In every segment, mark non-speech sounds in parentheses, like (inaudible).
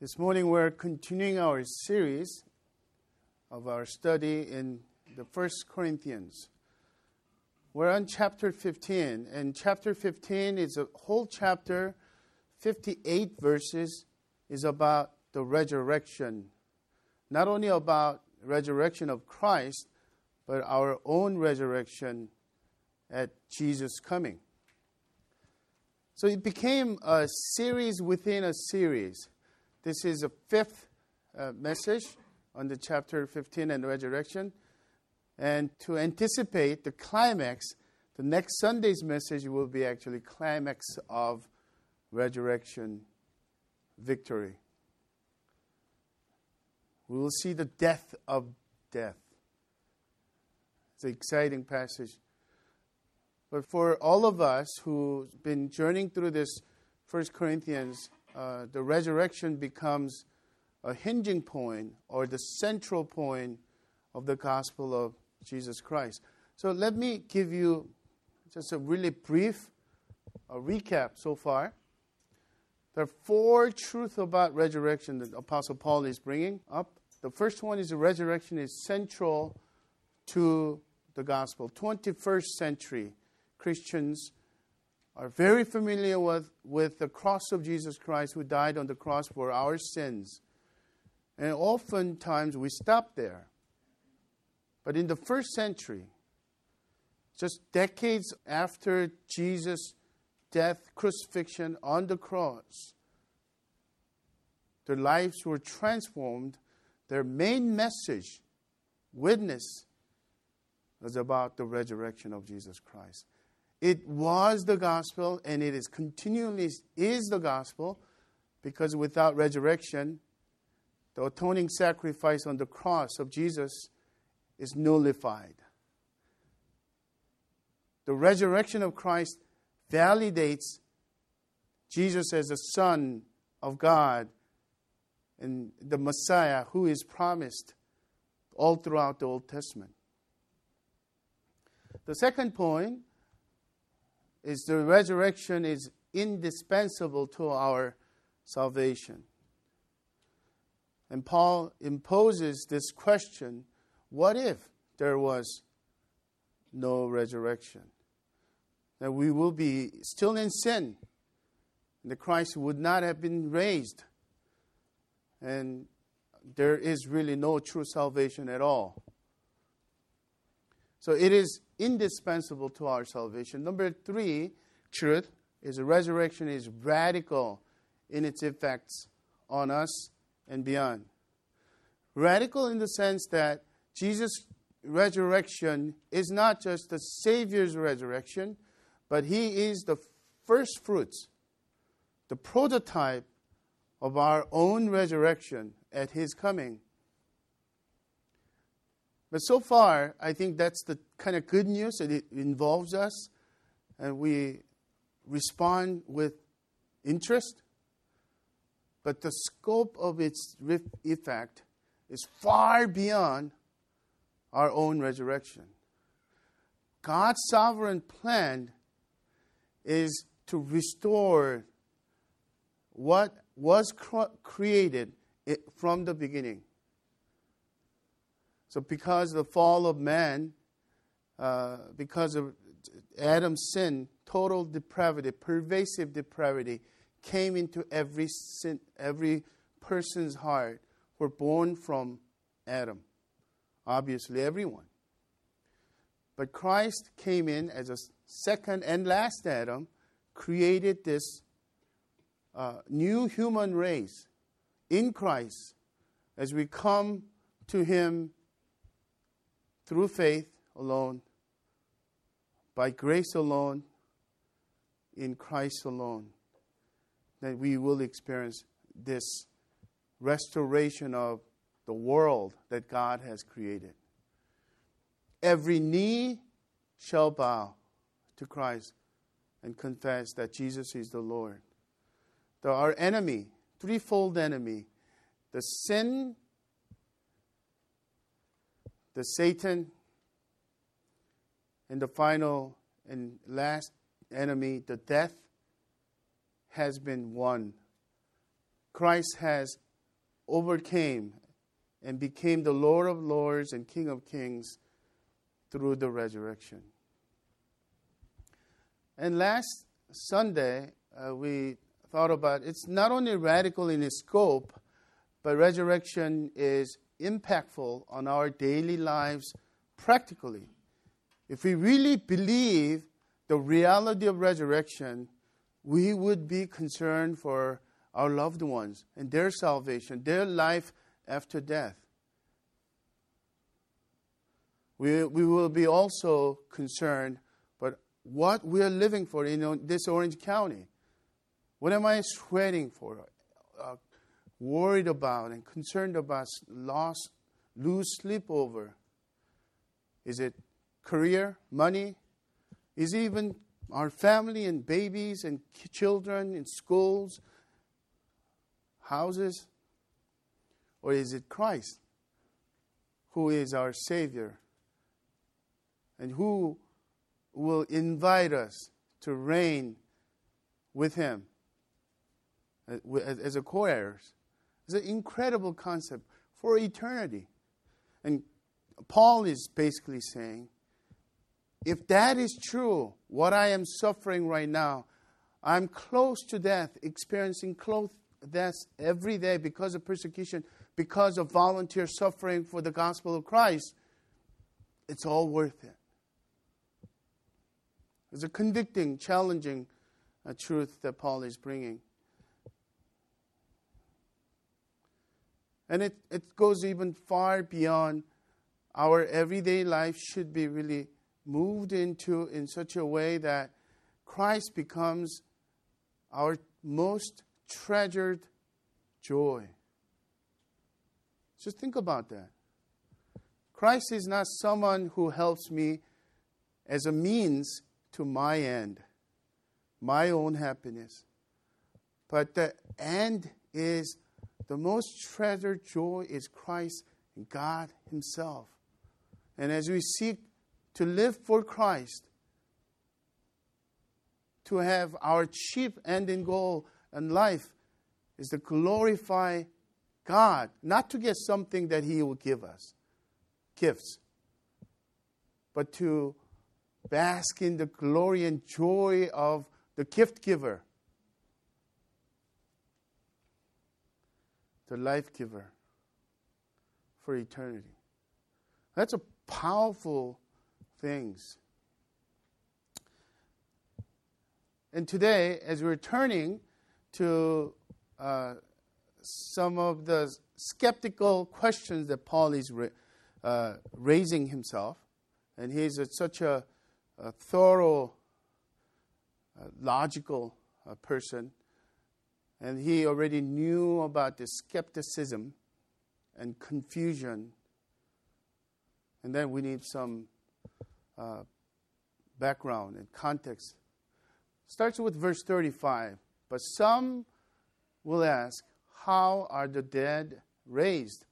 This morning we're continuing our series of our study in the First Corinthians. We're on chapter 15, and chapter 15 is a whole chapter, 58 verses, is about the resurrection. Not only about resurrection of Christ, but our own resurrection at Jesus' coming. So it became a series within a series. This is a fifth uh, message on the chapter 15 and resurrection. And to anticipate the climax, the next Sunday's message will be actually climax of resurrection victory. We will see the death of death. It's an exciting passage. But for all of us who've been journeying through this First Corinthians uh, the resurrection becomes a hinging point or the central point of the gospel of Jesus Christ. So let me give you just a really brief uh, recap so far. There are four truths about resurrection that Apostle Paul is bringing up. The first one is the resurrection is central to the gospel. 21st century Christians are very familiar with, with the cross of Jesus Christ who died on the cross for our sins. And oftentimes we stop there. But in the first century, just decades after Jesus' death, crucifixion on the cross, their lives were transformed. Their main message, witness, was about the resurrection of Jesus Christ. It was the gospel and it is continually is the gospel because without resurrection, the atoning sacrifice on the cross of Jesus is nullified. The resurrection of Christ validates Jesus as the Son of God and the Messiah who is promised all throughout the Old Testament. The second point is the resurrection is indispensable to our salvation. And Paul imposes this question what if there was no resurrection? That we will be still in sin. The Christ would not have been raised. And there is really no true salvation at all. So it is indispensable to our salvation. Number three, truth is resurrection is radical in its effects on us and beyond. Radical in the sense that Jesus' resurrection is not just the Savior's resurrection, but He is the first fruits, the prototype of our own resurrection at His coming. But so far, I think that's the kind of good news that it involves us and we respond with interest. But the scope of its effect is far beyond our own resurrection. God's sovereign plan is to restore what was created from the beginning. So, because of the fall of man, uh, because of Adam's sin, total depravity, pervasive depravity came into every sin, every person's heart were born from Adam. Obviously, everyone. But Christ came in as a second and last Adam, created this uh, new human race in Christ as we come to Him through faith alone, by grace alone, in Christ alone, that we will experience this restoration of the world that God has created. Every knee shall bow to Christ and confess that Jesus is the Lord. The, our enemy, threefold enemy, the sin the Satan and the final and last enemy, the death, has been won. Christ has overcame and became the Lord of Lords and King of Kings through the resurrection. And last Sunday, uh, we thought about it's not only radical in its scope, but resurrection is impactful on our daily lives practically. If we really believe the reality of resurrection, we would be concerned for our loved ones and their salvation, their life after death. We, we will be also concerned, but what we are living for in this Orange County. What am I sweating for? Uh, worried about and concerned about, lost, lose sleep over? Is it career, money? Is it even our family and babies and children in schools, houses? Or is it Christ who is our Savior and who will invite us to reign with Him uh, as a co heirs? It's an incredible concept for eternity. And Paul is basically saying if that is true, what I am suffering right now, I'm close to death, experiencing close death every day because of persecution, because of volunteer suffering for the gospel of Christ. It's all worth it. It's a convicting, challenging uh, truth that Paul is bringing. And it, it goes even far beyond our everyday life, should be really moved into in such a way that Christ becomes our most treasured joy. Just think about that. Christ is not someone who helps me as a means to my end, my own happiness. But the end is the most treasured joy is Christ and God Himself. And as we seek to live for Christ, to have our chief end and goal in life is to glorify God, not to get something that He will give us, gifts, but to bask in the glory and joy of the gift giver, the life giver for eternity. That's a powerful things. And today, as we're turning to uh, some of the skeptical questions that Paul is ra- uh, raising himself, and he's a, such a, a, thorough, uh, logical uh, person, and he already knew about the skepticism and confusion. And then we need some uh, background and context. Starts with verse 35. But some will ask, How are the dead raised?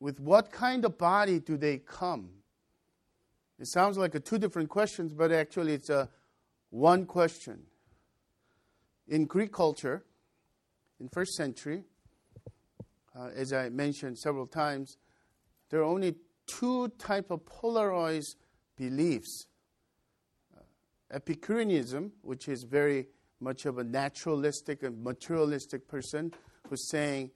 With what kind of body do they come? It sounds like a two different questions, but actually it's a one question. In Greek culture, in first century, uh, as I mentioned several times, there are only two type of polarized beliefs. Uh, Epicureanism, which is very much of a naturalistic and materialistic person who's saying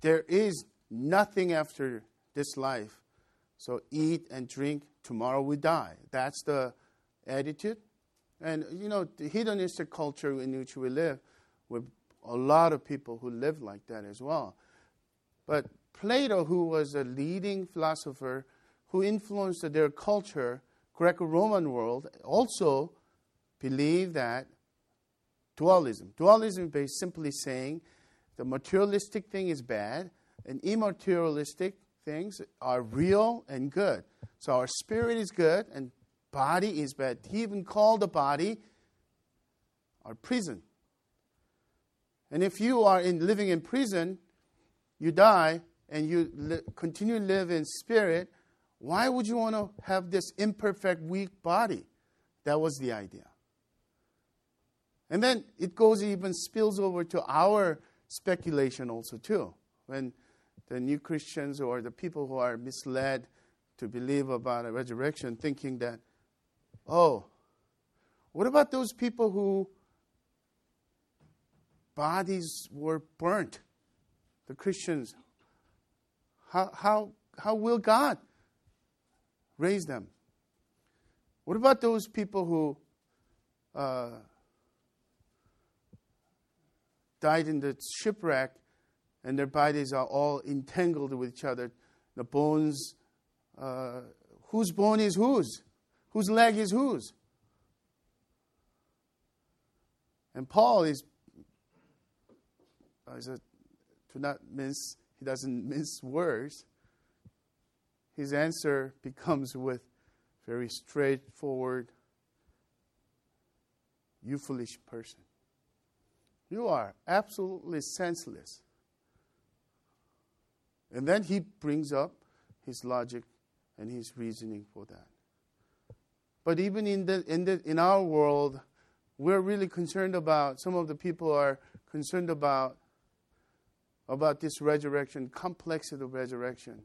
there is nothing after this life. So eat and drink, tomorrow we die. That's the attitude. And you know, the hedonistic culture in which we live, with a lot of people who live like that as well. But Plato, who was a leading philosopher who influenced their culture, Greco-Roman world, also believed that dualism. Dualism is simply saying the materialistic thing is bad and immaterialistic things are real and good. So our spirit is good and body is bad. He even called the body our prison. And if you are in, living in prison, you die and you li- continue to live in spirit, why would you want to have this imperfect, weak body? That was the idea. And then it goes even spills over to our speculation also too. when the new Christians or the people who are misled to believe about a resurrection, thinking that, oh, what about those people who bodies were burnt? The Christians. How, how, how will God raise them? What about those people who uh, died in the shipwreck and their bodies are all entangled with each other? The bones, uh, whose bone is whose? Whose leg is whose? And Paul is, oh, is a, to not mince, he doesn't mince words. His answer becomes with very straightforward, you foolish person. You are absolutely senseless. And then he brings up his logic and his reasoning for that. But even in, the, in, the, in our world, we're really concerned about, some of the people are concerned about, about this resurrection, complexity of resurrection.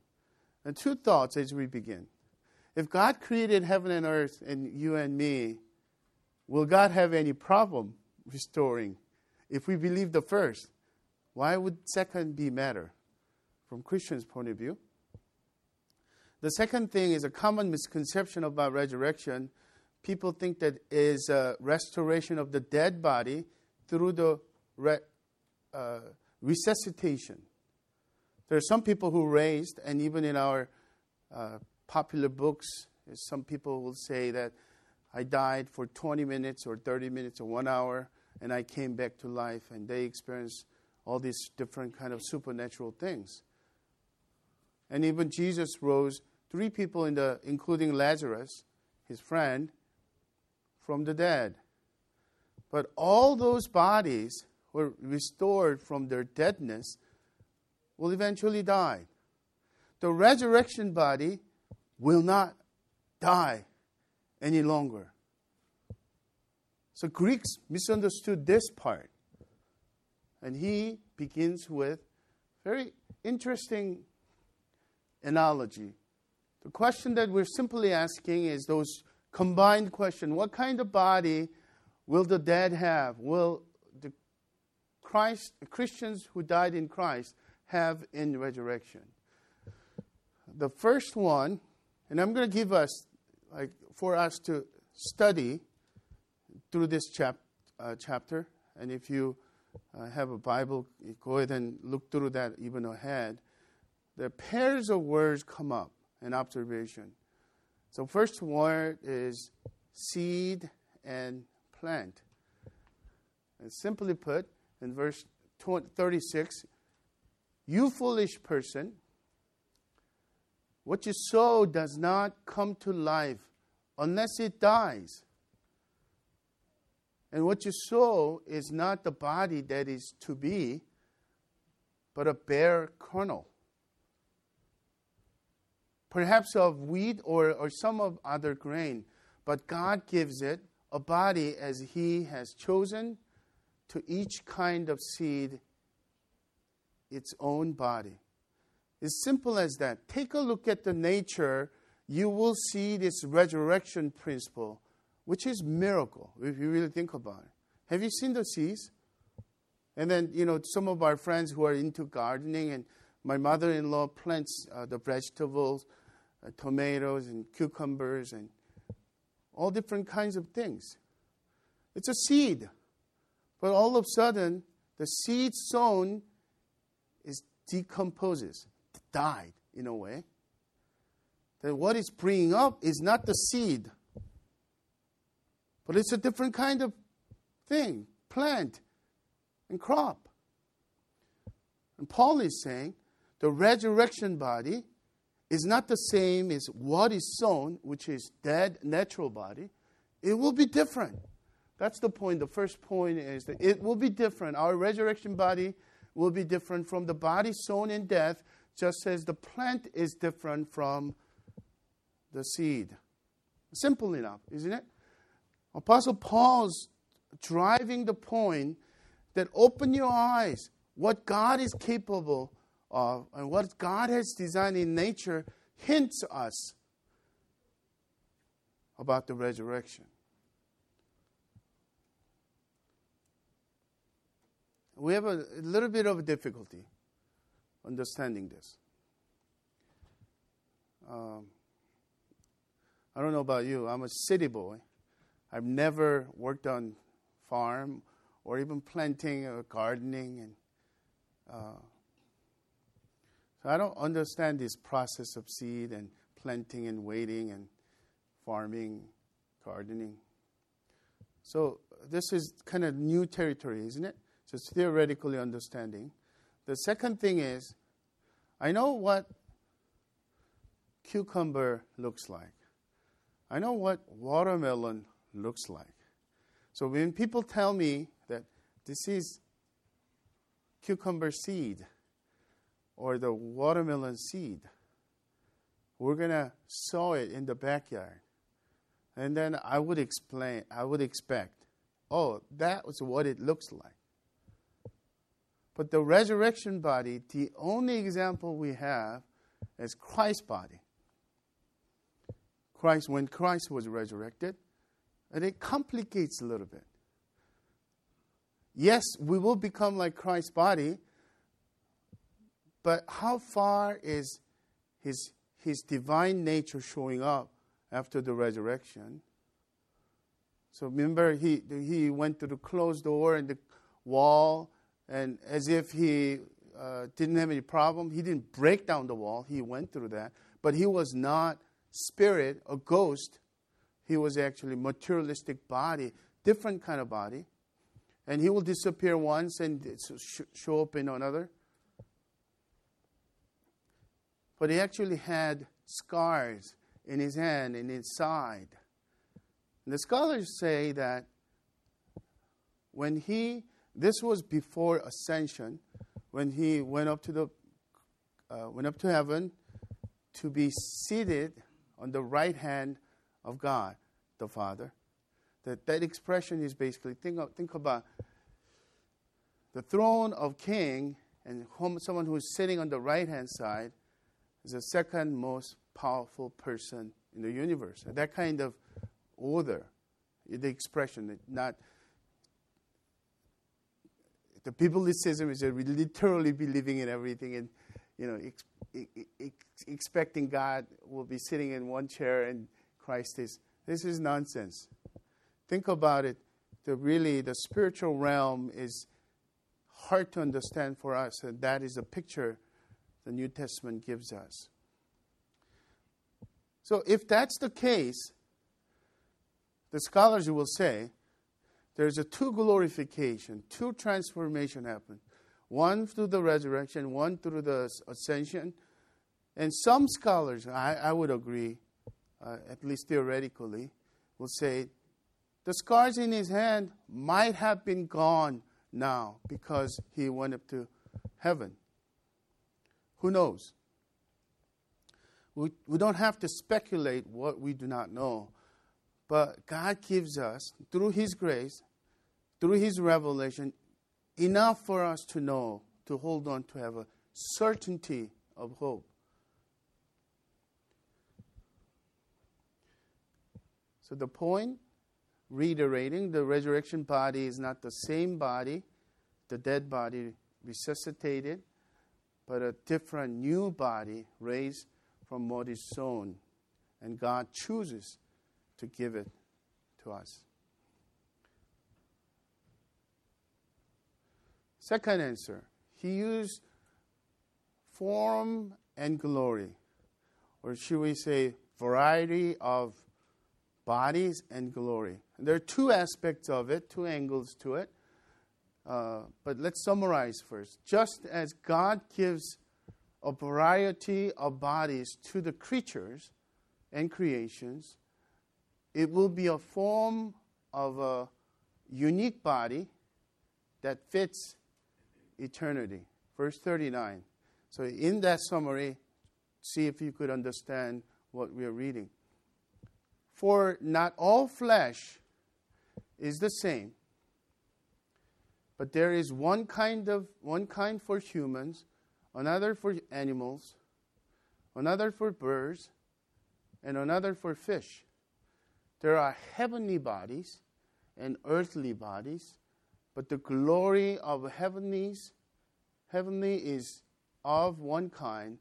And two thoughts as we begin. If God created heaven and earth and you and me, will God have any problem restoring? If we believe the first, why would second be matter from Christian's point of view? The second thing is a common misconception about resurrection. People think that is a restoration of the dead body through the re, uh, resuscitation. There are some people who raised, and even in our uh, popular books, some people will say that I died for 20 minutes or 30 minutes or one hour, and I came back to life, and they experienced all these different kind of supernatural things. And even Jesus rose three people in the, including Lazarus, his friend, from the dead. But all those bodies were restored from their deadness will eventually die. The resurrection body will not die any longer. So Greeks misunderstood this part. And he begins with very interesting analogy. The question that we're simply asking is those combined question, what kind of body will the dead have? Will the Christ Christians who died in Christ have in resurrection? The first one and I'm going to give us, like, for us to study through this chap, uh, chapter. And if you uh, have a Bible, go ahead and look through that even ahead. The pairs of words come up in observation. So, first word is seed and plant. And simply put, in verse 36, you foolish person, what you sow does not come to life unless it dies. And what you sow is not the body that is to be, but a bare kernel. Perhaps of wheat or, or some of other grain, but God gives it a body as He has chosen to each kind of seed its own body. It's simple as that. Take a look at the nature, you will see this resurrection principle, which is miracle if you really think about it. Have you seen the seeds? And then, you know, some of our friends who are into gardening, and my mother in law plants uh, the vegetables, uh, tomatoes, and cucumbers, and all different kinds of things. It's a seed. But all of a sudden, the seed sown is decomposes died in a way. That what it's bringing up is not the seed, but it's a different kind of thing plant and crop. And Paul is saying the resurrection body is not the same as what is sown, which is dead natural body. It will be different. That's the point. The first point is that it will be different. Our resurrection body will be different from the body sown in death just as the plant is different from the seed. Simple enough, isn't it? Apostle Paul's driving the point that open your eyes what God is capable and what God has designed in nature hints us about the resurrection. We have a, a little bit of difficulty understanding this. Um, I don't know about you. I'm a city boy. I've never worked on farm or even planting or gardening, and uh, so I don't understand this process of seed and planting and waiting and farming, gardening. So this is kind of new territory, isn't it? Just theoretically understanding. The second thing is, I know what cucumber looks like. I know what watermelon looks like. So when people tell me that this is cucumber seed or the watermelon seed, we're going to sow it in the backyard. And then I would explain, I would expect, oh, that was what it looks like. But the resurrection body, the only example we have is Christ's body. Christ, when Christ was resurrected, and it complicates a little bit. Yes, we will become like Christ's body, but how far is his, his divine nature showing up after the resurrection? So remember, he, he went to the closed door and the wall, and as if he uh, didn't have any problem, he didn't break down the wall. He went through that, but he was not spirit, a ghost. He was actually materialistic body, different kind of body. And he will disappear once and show up in another. But he actually had scars in his hand and his side. And the scholars say that when he, this was before ascension, when he went up to the, uh, went up to heaven to be seated on the right hand of God the Father. That, that expression is basically think, of, think about the throne of king and someone who is sitting on the right hand side is the second most powerful person in the universe. And that kind of order, the expression, not the biblicism is literally believing in everything and you know ex- ex- expecting God will be sitting in one chair and Christ is. This is nonsense. Think about it. The really the spiritual realm is hard to understand for us, and that is a picture the New Testament gives us. So, if that's the case, the scholars will say there's a two glorification, two transformation happen. One through the resurrection, one through the ascension. And some scholars, I, I would agree, uh, at least theoretically, will say the scars in his hand might have been gone now because he went up to heaven. Who knows? We, we don't have to speculate what we do not know. But God gives us, through His grace, through His revelation, enough for us to know, to hold on, to have a certainty of hope. So the point, reiterating, the resurrection body is not the same body, the dead body resuscitated, but a different new body raised from what is sown. And God chooses to give it to us. Second answer, he used form and glory, or should we say, variety of bodies and glory. And there are two aspects of it, two angles to it. Uh, but let's summarize first. Just as God gives a variety of bodies to the creatures and creations, it will be a form of a unique body that fits eternity. Verse 39. So, in that summary, see if you could understand what we are reading. For not all flesh is the same, but there is one kind of one kind for humans, another for animals, another for birds, and another for fish. There are heavenly bodies and earthly bodies, but the glory of heavenlies, heavenly is of one kind,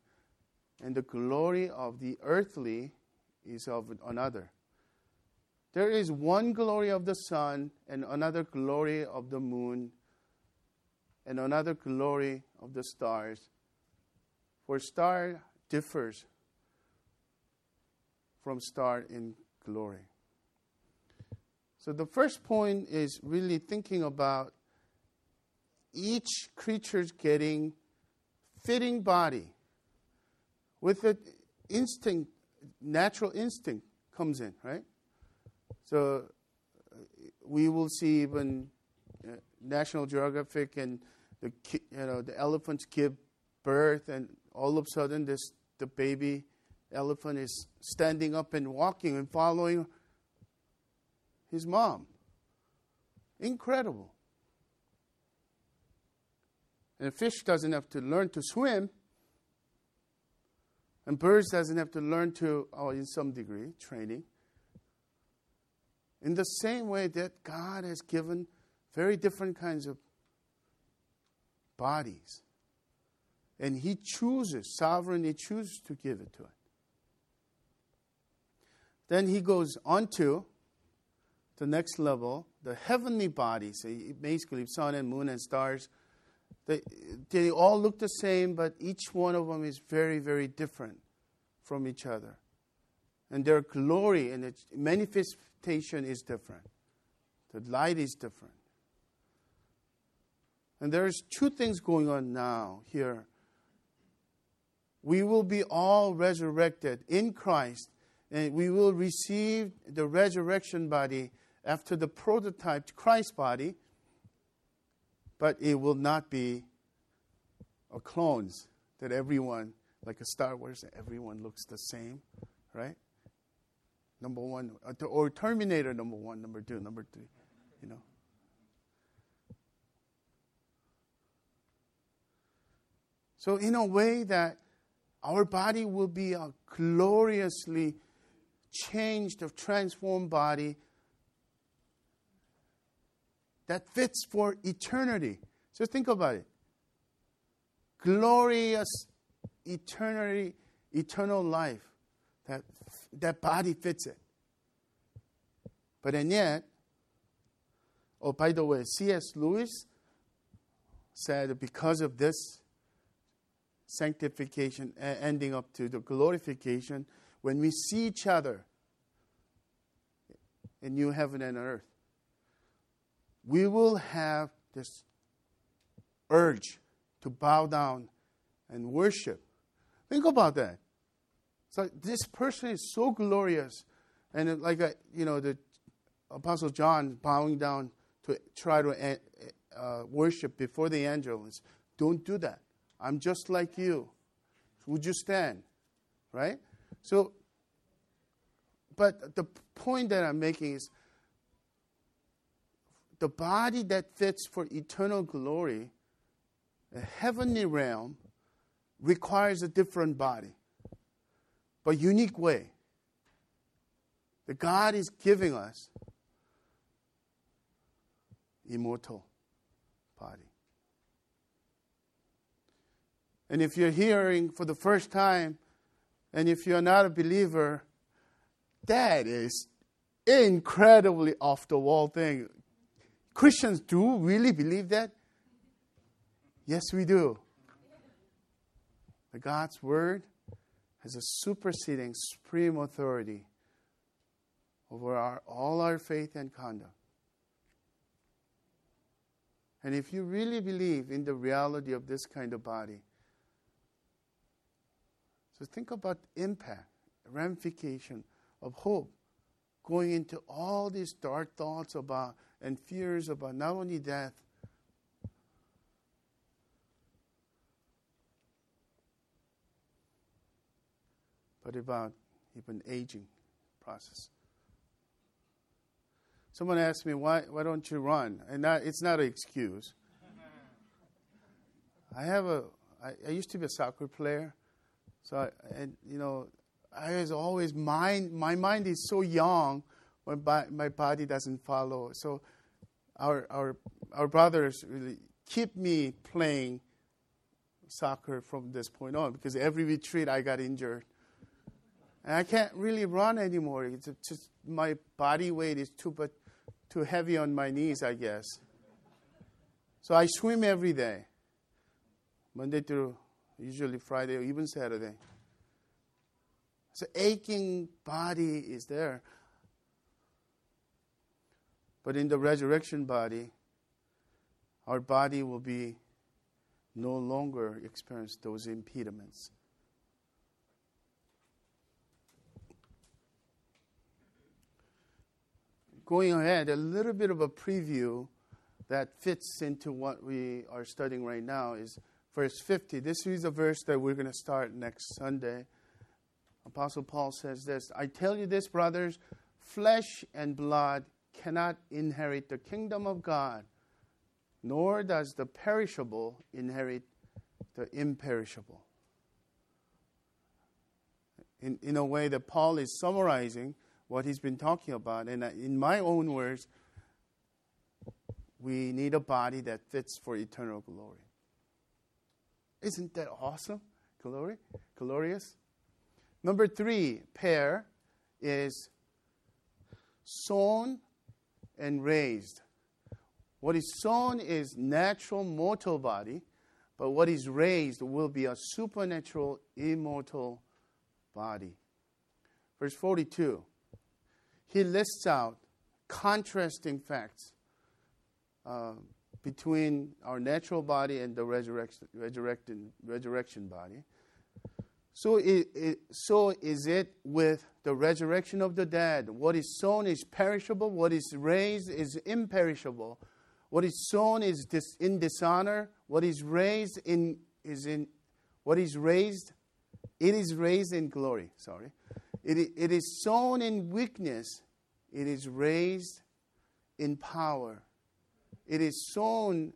and the glory of the earthly is of another. There is one glory of the sun, and another glory of the moon, and another glory of the stars. For star differs from star in glory. So the first point is really thinking about each creature's getting fitting body with the instinct, natural instinct comes in, right? So uh, we will see even uh, National Geographic and the you know the elephants give birth, and all of a sudden this the baby elephant is standing up and walking and following his mom. Incredible. And a fish doesn't have to learn to swim. And birds doesn't have to learn to, oh, in some degree, training. In the same way that God has given very different kinds of bodies. And He chooses, sovereignly chooses to give it to it. Then He goes on to the next level, the heavenly bodies, basically sun and moon and stars. They, they all look the same, but each one of them is very, very different from each other. And their glory and its manifestation is different. The light is different. And there's two things going on now here. We will be all resurrected in Christ, and we will receive the resurrection body after the prototyped Christ body, but it will not be a clones that everyone, like a Star Wars, everyone looks the same, right? Number one, or Terminator number one, number two, number three, you know. So, in a way, that our body will be a gloriously changed, or transformed body that fits for eternity. So think about it. Glorious eternity, eternal life. That, that body fits it. But and yet, oh, by the way, C.S. Lewis said because of this sanctification ending up to the glorification, when we see each other in new heaven and earth, we will have this urge to bow down and worship. Think about that. So this person is so glorious, and like a, you know the Apostle John bowing down to try to uh, uh, worship before the angels. Don't do that. I'm just like you. Would you stand? Right? So, but the point that I'm making is the body that fits for eternal glory, a heavenly realm, requires a different body, but unique way. that God is giving us immortal body. And if you're hearing for the first time, and if you're not a believer, that is incredibly off the wall thing. Christians do really believe that? Yes, we do. The God's Word has a superseding, supreme authority over our, all our faith and conduct. And if you really believe in the reality of this kind of body, so think about impact, ramification of hope going into all these dark thoughts about and fears about not only death, but about even aging process. Someone asked me, why, why don't you run? And it's not an excuse. I have a, I, I used to be a soccer player, so I, and you know, I was always mind. My mind is so young, when my body doesn't follow. So, our our our brothers really keep me playing soccer from this point on because every retreat I got injured. And I can't really run anymore. It's just my body weight is too but too heavy on my knees, I guess. So I swim every day. Monday through usually Friday or even Saturday. So aching body is there. But in the resurrection body, our body will be no longer experience those impediments. Going ahead, a little bit of a preview that fits into what we are studying right now is verse 50. This is a verse that we're going to start next Sunday. Apostle Paul says this I tell you this, brothers, flesh and blood cannot inherit the kingdom of God nor does the perishable inherit the imperishable. In, in a way that Paul is summarizing what he's been talking about. And in my own words, we need a body that fits for eternal glory. Isn't that awesome? Glory? Glorious? Number three pair is sown and raised. What is sown is natural mortal body, but what is raised will be a supernatural immortal body. Verse 42. He lists out contrasting facts uh, between our natural body and the resurrection, resurrection, resurrection body. So, it, it, so is it with the resurrection of the dead. What is sown is perishable, what is raised is imperishable. What is sown is dis- in dishonor. What is raised in is in what is raised, it is raised in glory. Sorry, it, it is sown in weakness. It is raised in power. It is sown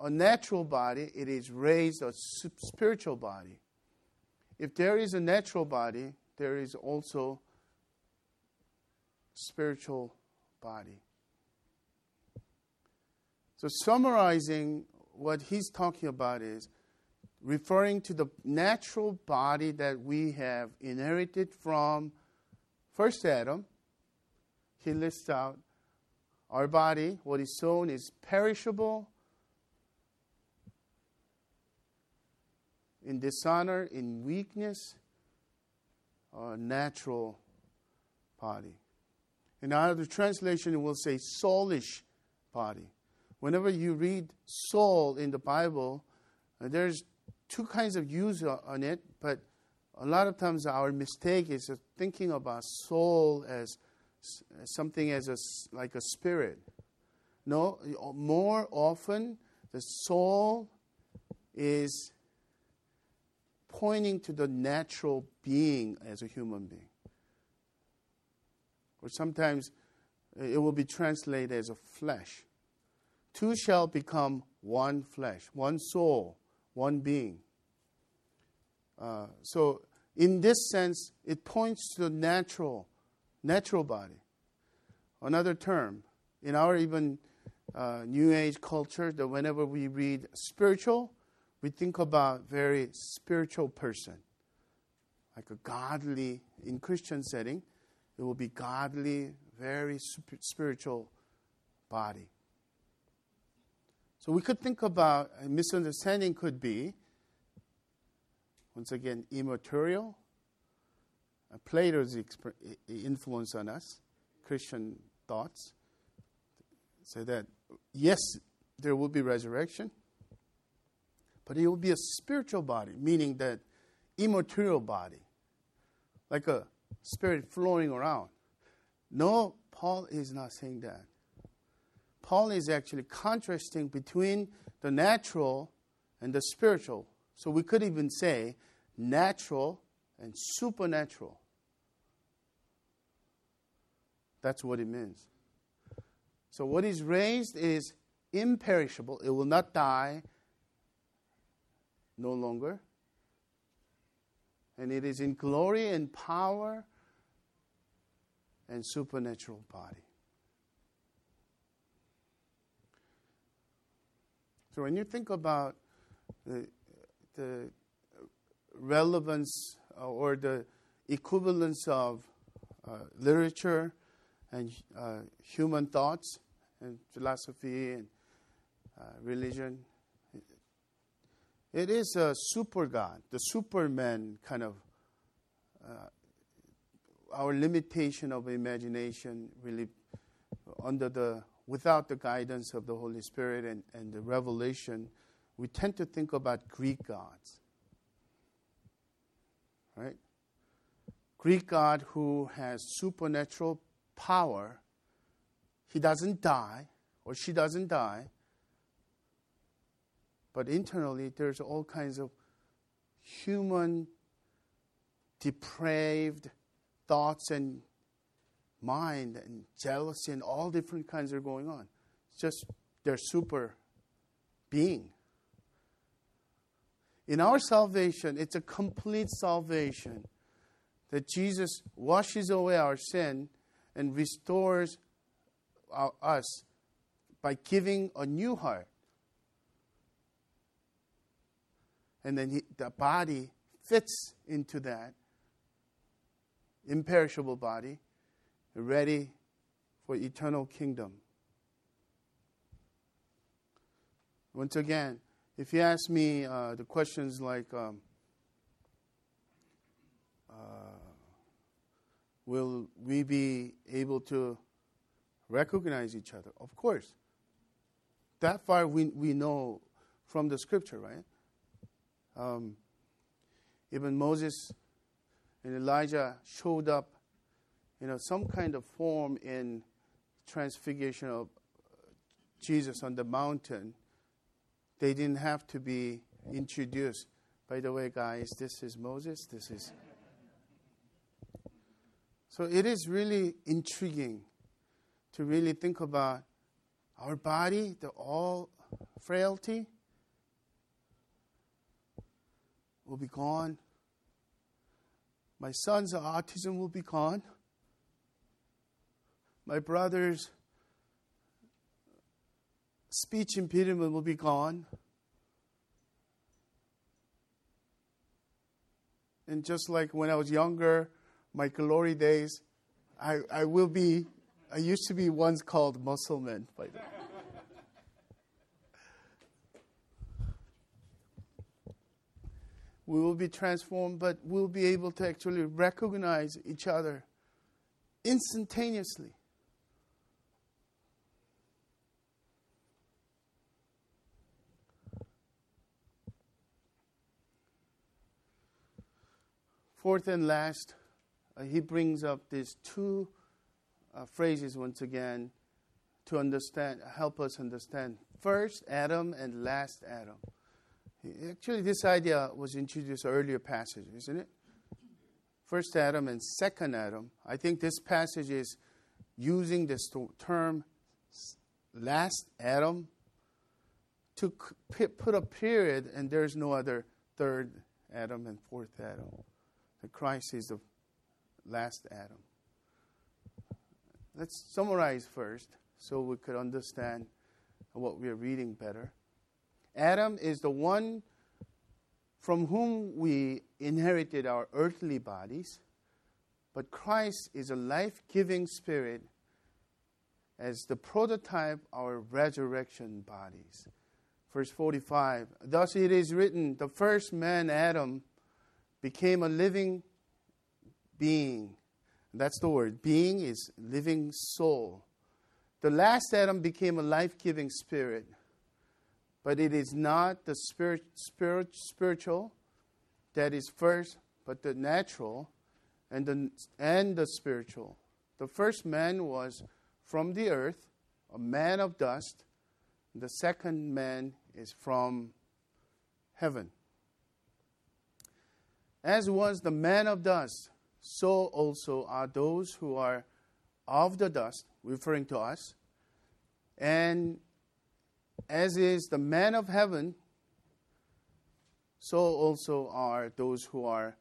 a natural body. It is raised a spiritual body. If there is a natural body, there is also spiritual body. So, summarizing what he's talking about is referring to the natural body that we have inherited from first Adam. He lists out our body, what is sown is perishable, in dishonor, in weakness, a natural body. In another translation, it will say soulish body whenever you read soul in the Bible, uh, there's two kinds of use on it, but a lot of times our mistake is thinking about soul as something as a, like a spirit. No, more often the soul is pointing to the natural being as a human being. Or sometimes it will be translated as a flesh two shall become one flesh, one soul, one being. Uh, so, in this sense, it points to the natural, natural body. Another term in our even uh, New Age culture, that whenever we read spiritual, we think about very spiritual person, like a godly in Christian setting. It will be godly, very spiritual body. So we could think about a misunderstanding could be, once again, immaterial. Plato's exp- influence on us, Christian thoughts, say that yes, there will be resurrection, but it will be a spiritual body, meaning that immaterial body, like a spirit flowing around. No, Paul is not saying that. Paul is actually contrasting between the natural and the spiritual. So we could even say natural and supernatural. That's what it means. So what is raised is imperishable, it will not die, no longer. And it is in glory and power and supernatural body. So when you think about the, the relevance or the equivalence of uh, literature and uh, human thoughts and philosophy and uh, religion, it is a super God, the superman kind of. Uh, our limitation of imagination really under the without the guidance of the Holy Spirit and, and the revelation, we tend to think about Greek gods. Right? Greek God who has supernatural power, he doesn't die, or she doesn't die, but internally there's all kinds of human, depraved thoughts and mind and jealousy and all different kinds are going on. It's just their super being. In our salvation, it's a complete salvation that Jesus washes away our sin and restores our, us by giving a new heart. And then he, the body fits into that imperishable body ready for eternal kingdom. Once again, if you ask me uh, the questions like, um, uh, will we be able to recognize each other? Of course. That far we, we know from the scripture, right? Um, even Moses and Elijah showed up you know, some kind of form in transfiguration of Jesus on the mountain, they didn't have to be introduced. By the way, guys, this is Moses. This is. So it is really intriguing to really think about our body, the all frailty will be gone. My son's autism will be gone my brother's speech impediment will be gone. And just like when I was younger, my glory days, I, I will be, I used to be once called Muscleman by the way. We will be transformed, but we'll be able to actually recognize each other instantaneously. Fourth and last, uh, he brings up these two uh, phrases once again to understand, help us understand. First Adam and last Adam. Actually, this idea was introduced earlier passage, isn't it? First Adam and second Adam. I think this passage is using this term last Adam to put a period, and there's no other third Adam and fourth Adam that Christ is the last Adam. Let's summarize first so we could understand what we are reading better. Adam is the one from whom we inherited our earthly bodies, but Christ is a life giving spirit as the prototype our resurrection bodies. Verse 45 Thus it is written, the first man, Adam, became a living being. That's the word. Being is living soul. The last Adam became a life giving spirit, but it is not the spirit, spirit, spiritual that is first, but the natural and the, and the spiritual. The first man was from the earth, a man of dust. The second man is from heaven. As was the man of dust, so also are those who are of the dust, referring to us. And as is the man of heaven, so also are those who are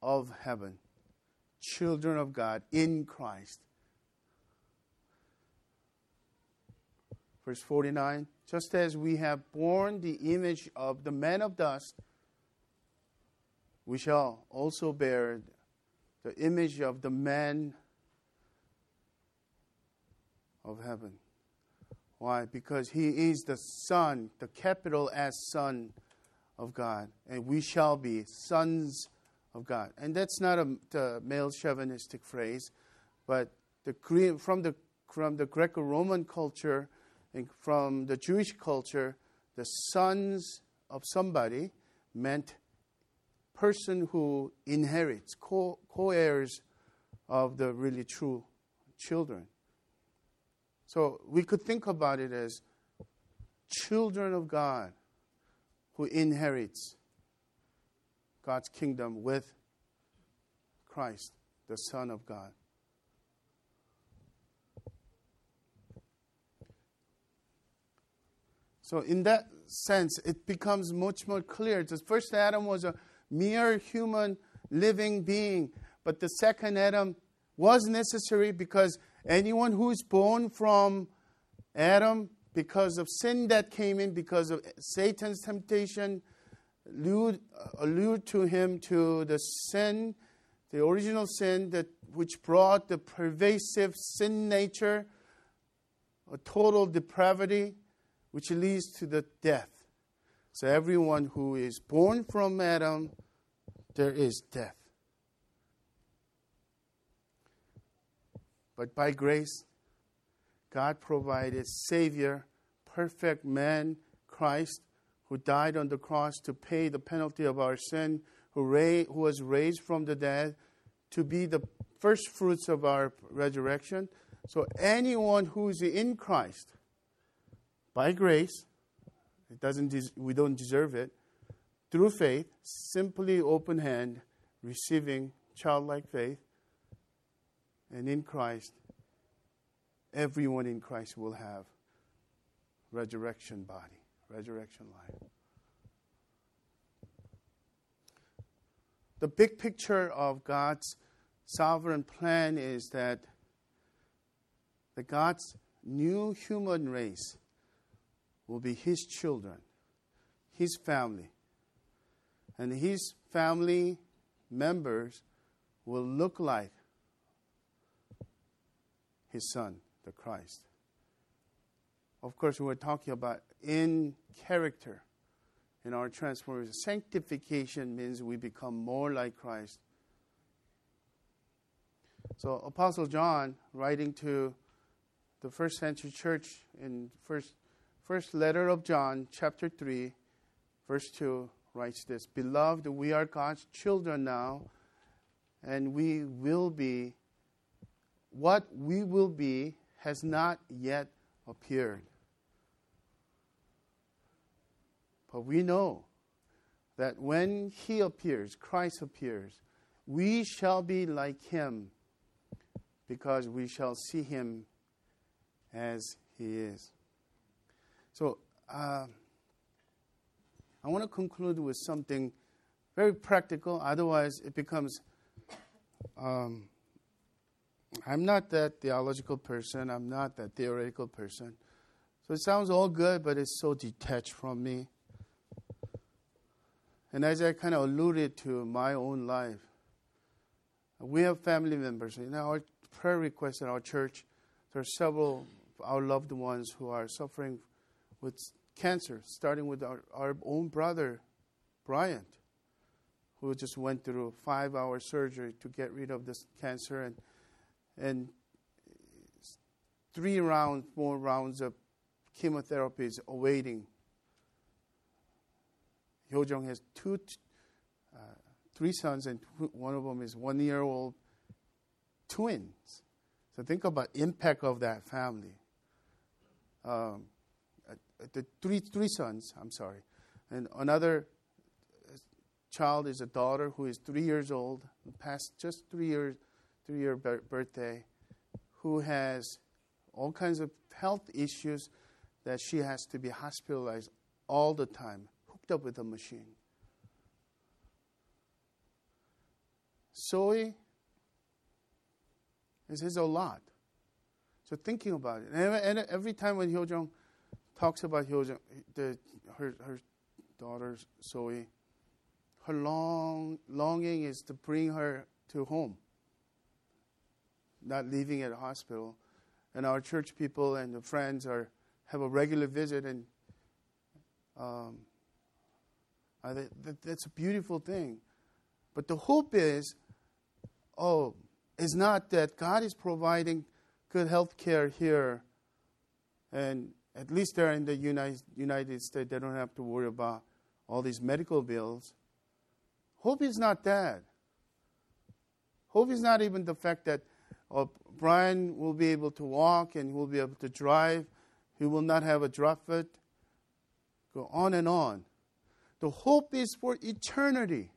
of heaven, children of God in Christ. Verse 49 Just as we have borne the image of the man of dust, we shall also bear the image of the man of heaven. Why? Because he is the Son, the capital S Son of God, and we shall be sons of God. And that's not a, male chauvinistic phrase, but the, from the from the Greco-Roman culture and from the Jewish culture, the sons of somebody meant person who inherits, co heirs of the really true children. So we could think about it as children of God who inherits God's kingdom with Christ, the Son of God. So, in that sense, it becomes much more clear. The first Adam was a mere human living being, but the second Adam was necessary because anyone who is born from Adam, because of sin that came in, because of Satan's temptation, allude, allude to him to the sin, the original sin that which brought the pervasive sin nature, a total depravity, which leads to the death. So everyone who is born from Adam, there is death. But by grace, God provided Savior, perfect man, Christ, who died on the cross to pay the penalty of our sin, who, ra- who was raised from the dead to be the first fruits of our resurrection. So anyone who is in Christ, by grace, it doesn't des- we don't deserve it, through faith, simply open hand, receiving childlike faith, and in Christ, everyone in Christ will have resurrection body resurrection life. The big picture of God's sovereign plan is that the God's new human race will be his children, his family. And his family members will look like his son, the Christ. Of course, we're talking about in character in our transformation. Sanctification means we become more like Christ. So Apostle John, writing to the first century church in first first letter of John, chapter three, verse two, writes this: Beloved, we are God's children now, and we will be what we will be has not yet appeared. But we know that when He appears, Christ appears, we shall be like Him because we shall see Him as He is. So, uh, I want to conclude with something very practical, otherwise, it becomes. Um, I'm not that theological person, I'm not that theoretical person. So it sounds all good, but it's so detached from me. And as I kind of alluded to my own life, we have family members. In our prayer requests in our church, there are several of our loved ones who are suffering with cancer, starting with our, our own brother, Bryant, who just went through a five hour surgery to get rid of this cancer and and three rounds, more rounds of chemotherapy is awaiting Hyojung has two, uh, three sons, and one of them is one year old twins. So think about impact of that family. Um, the three three sons. I'm sorry, and another child is a daughter who is three years old, past just three years, three year birthday, who has all kinds of health issues that she has to be hospitalized all the time, hooked up with a machine. Soy is his a lot. So thinking about it, and every time when Hyojong talks about the, her her daughter Zoe, her long longing is to bring her to home, not leaving at a hospital. And our church people and the friends are have a regular visit, and um, that, that's a beautiful thing. But the hope is, oh, is not that God is providing good health care here, and at least they're in the United, United States, they don't have to worry about all these medical bills. Hope is not that. Hope is not even the fact that oh, Brian will be able to walk and he will be able to drive. He will not have a drop foot. Go on and on. The hope is for eternity.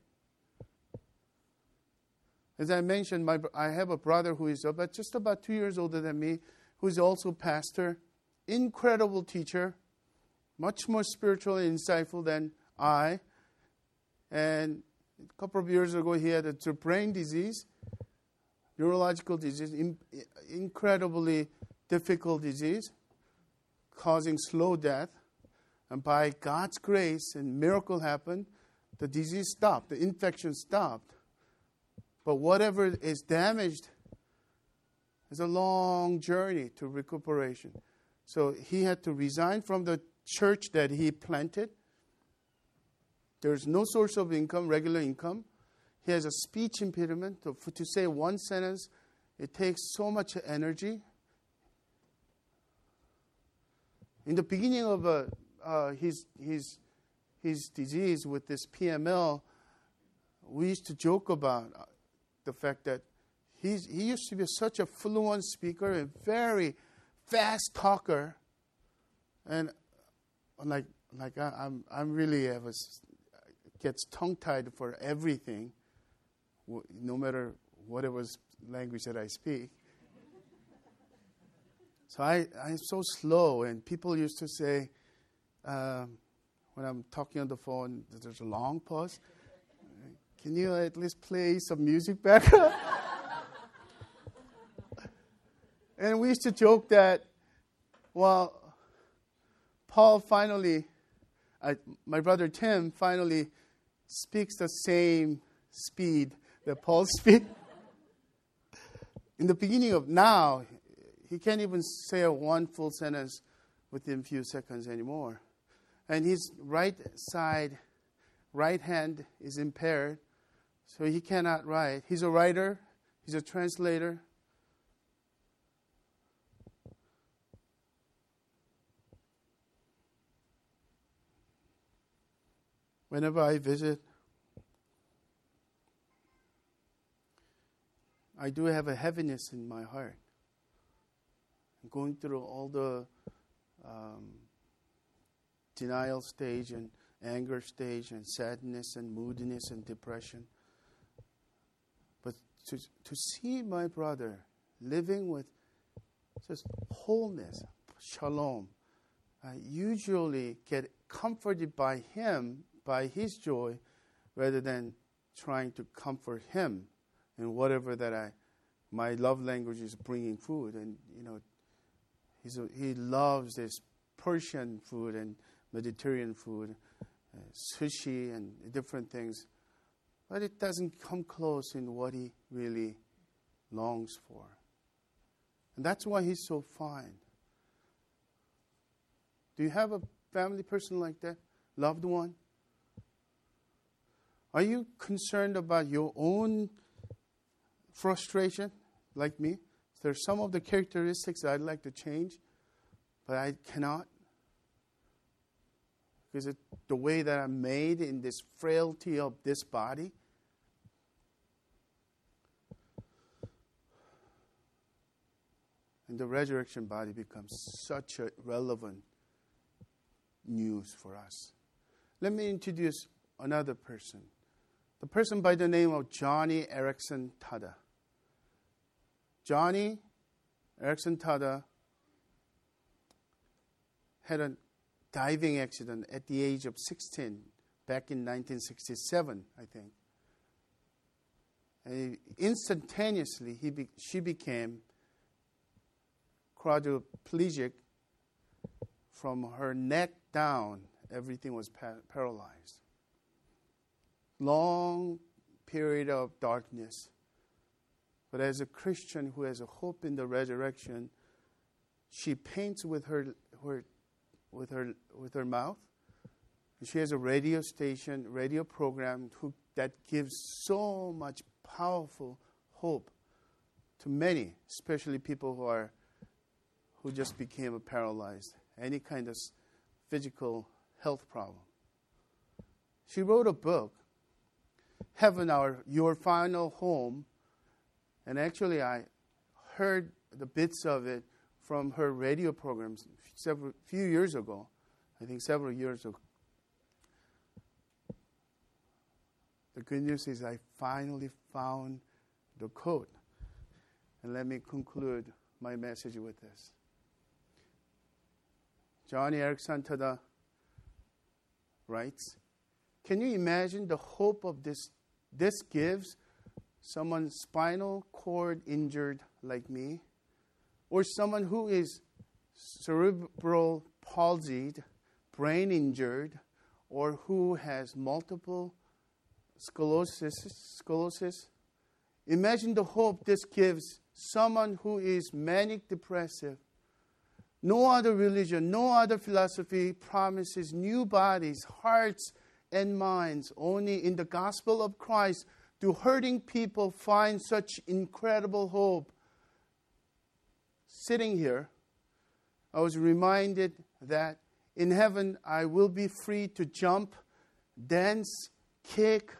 As I mentioned, my, I have a brother who is about just about two years older than me, who is also pastor, incredible teacher, much more spiritual and insightful than I. And a couple of years ago, he had a brain disease, neurological disease, in, incredibly difficult disease, causing slow death. And by God's grace and miracle happened, the disease stopped, the infection stopped. But whatever is damaged is a long journey to recuperation. So he had to resign from the church that he planted. There's no source of income, regular income. He has a speech impediment. To, to say one sentence, it takes so much energy. In the beginning of a uh, his, his, his disease with this PML, we used to joke about uh, the fact that he's, he used to be such a fluent speaker and very fast talker. And like, like I, am I'm, I'm really I was, gets tongue tied for everything, no matter whatever language that I speak. So I, I'm so slow, and people used to say, um, when I'm talking on the phone, there's a long pause. Can you at least play some music back? (laughs) and we used to joke that, well, Paul finally, I, my brother Tim finally speaks the same speed that Paul (laughs) speaks. In the beginning of now, he can't even say a one full sentence within few seconds anymore and his right side, right hand is impaired, so he cannot write. He's a writer, he's a translator. Whenever I visit, I do have a heaviness in my heart. going through all the um, denial stage and anger stage and sadness and moodiness and depression. But to, to see my brother living with just wholeness, shalom, I usually get comforted by him, by his joy, rather than trying to comfort him in whatever that I, my love language is bringing food. And, you know, he's a, he loves this Persian food and Mediterranean food, uh, sushi, and different things. But it doesn't come close in what he really longs for. And that's why he's so fine. Do you have a family person like that? Loved one? Are you concerned about your own frustration, like me? There's some of the characteristics I'd like to change, but I cannot. Because it the way that I'm made in this frailty of this body? And the resurrection body becomes such a relevant news for us. Let me introduce another person. The person by the name of Joni Eareckson Tada. Joni Eareckson Tada had a diving accident at the age of 16 back in 1967, I think. And instantaneously, he be, she became quadriplegic from her neck down. Everything was pa- paralyzed. Long period of darkness. But as a Christian who has a hope in the resurrection, she paints with her, her, with her, with her mouth. She has a radio station, radio program who, that gives so much powerful hope to many, especially people who are who just became paralyzed, any kind of physical health problem. She wrote a book, Heaven Our Your Final Home, and actually I heard the bits of it from her radio programs several few years ago. I think several years ago. The good news is I finally found the code. And let me conclude my message with this. Joni Eareckson Tada writes, Can you imagine the hope of this? This gives someone spinal cord injured like me, or someone who is cerebral palsied, brain injured, or who has multiple sclerosis, sclerosis. Imagine the hope this gives someone who is manic depressive. No other religion, no other philosophy promises new bodies, hearts, and minds. Only in the gospel of Christ do hurting people find such incredible hope. Sitting here, I was reminded that in heaven I will be free to jump, dance, kick,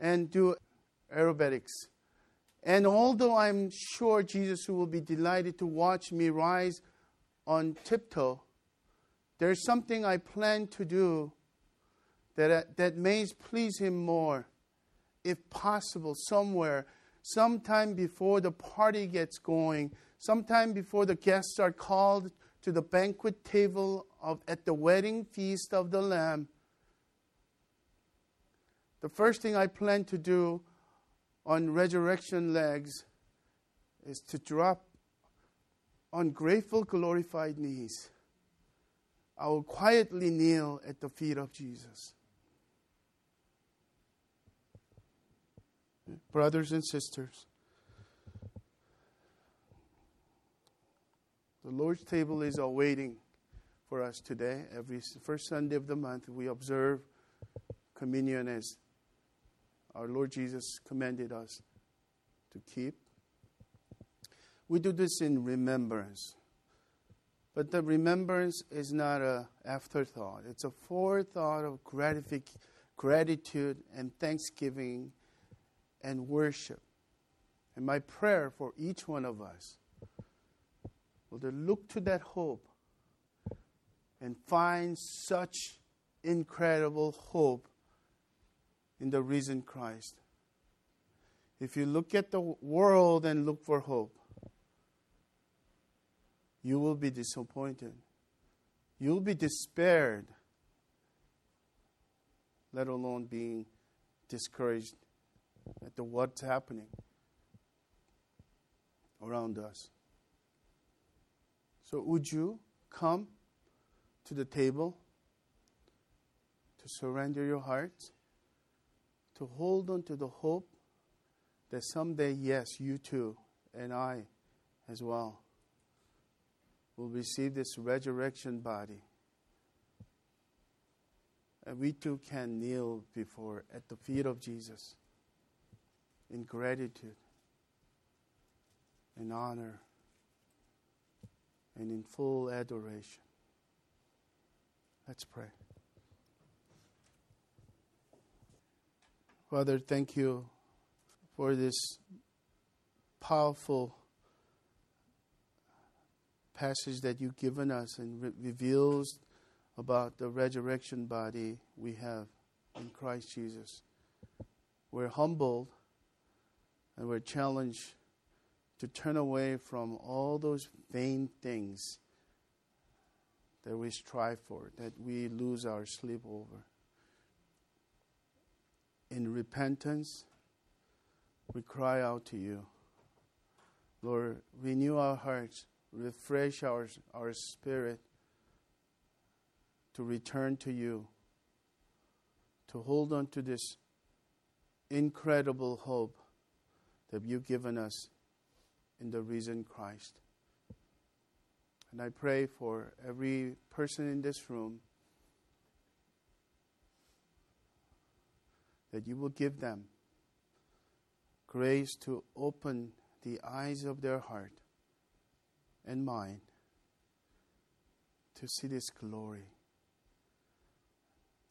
and do aerobatics. And although I'm sure Jesus will be delighted to watch me rise on tiptoe, there's something I plan to do that, uh, that may please Him more, if possible, somewhere, sometime before the party gets going, sometime before the guests are called to the banquet table of, at the wedding feast of the Lamb the first thing I plan to do on resurrection legs is to drop on grateful, glorified knees. I will quietly kneel at the feet of Jesus. Brothers and sisters, the Lord's table is awaiting for us today. Every first Sunday of the month, we observe communion as our Lord Jesus commanded us to keep. We do this in remembrance. But the remembrance is not an afterthought, it's a forethought of gratific- gratitude and thanksgiving and worship. And my prayer for each one of us will to look to that hope and find such incredible hope in the risen Christ. If you look at the world and look for hope, you will be disappointed. You'll be despaired, let alone being discouraged at the what's happening around us. So would you come to the table to surrender your heart, to hold on to the hope that someday, yes, you too, and I as well, will receive this resurrection body. And we too can kneel before at the feet of Jesus in gratitude, in honor, and in full adoration. Let's pray. Father, thank you for this powerful passage that you've given us and re- reveals about the resurrection body we have in Christ Jesus. We're humbled and we're challenged to turn away from all those vain things that we strive for, that we lose our sleep over in repentance we cry out to you. Lord, renew our hearts, refresh our, our spirit to return to you, to hold on to this incredible hope that you've given us in the risen Christ. And I pray for every person in this room that you will give them grace to open the eyes of their heart and mind to see this glory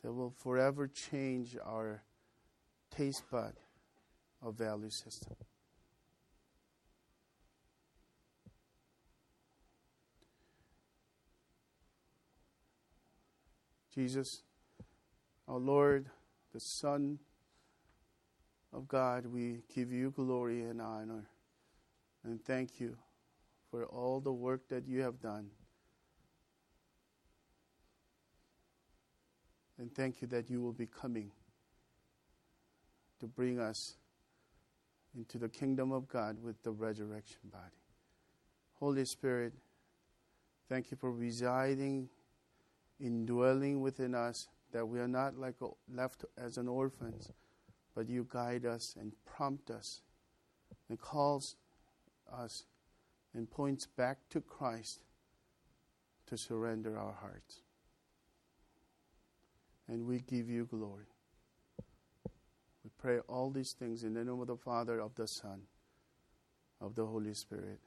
that will forever change our taste bud of value system. Jesus, our Lord, the Son of God, we give you glory and honor and thank you for all the work that you have done. And thank you that you will be coming to bring us into the kingdom of God with the resurrection body. Holy Spirit, thank you for residing indwelling within us, that we are not like uh, left as an orphans, but you guide us and prompt us and calls us and points back to Christ to surrender our hearts. And we give you glory. We pray all these things in the name of the Father, of the Son, of the Holy Spirit.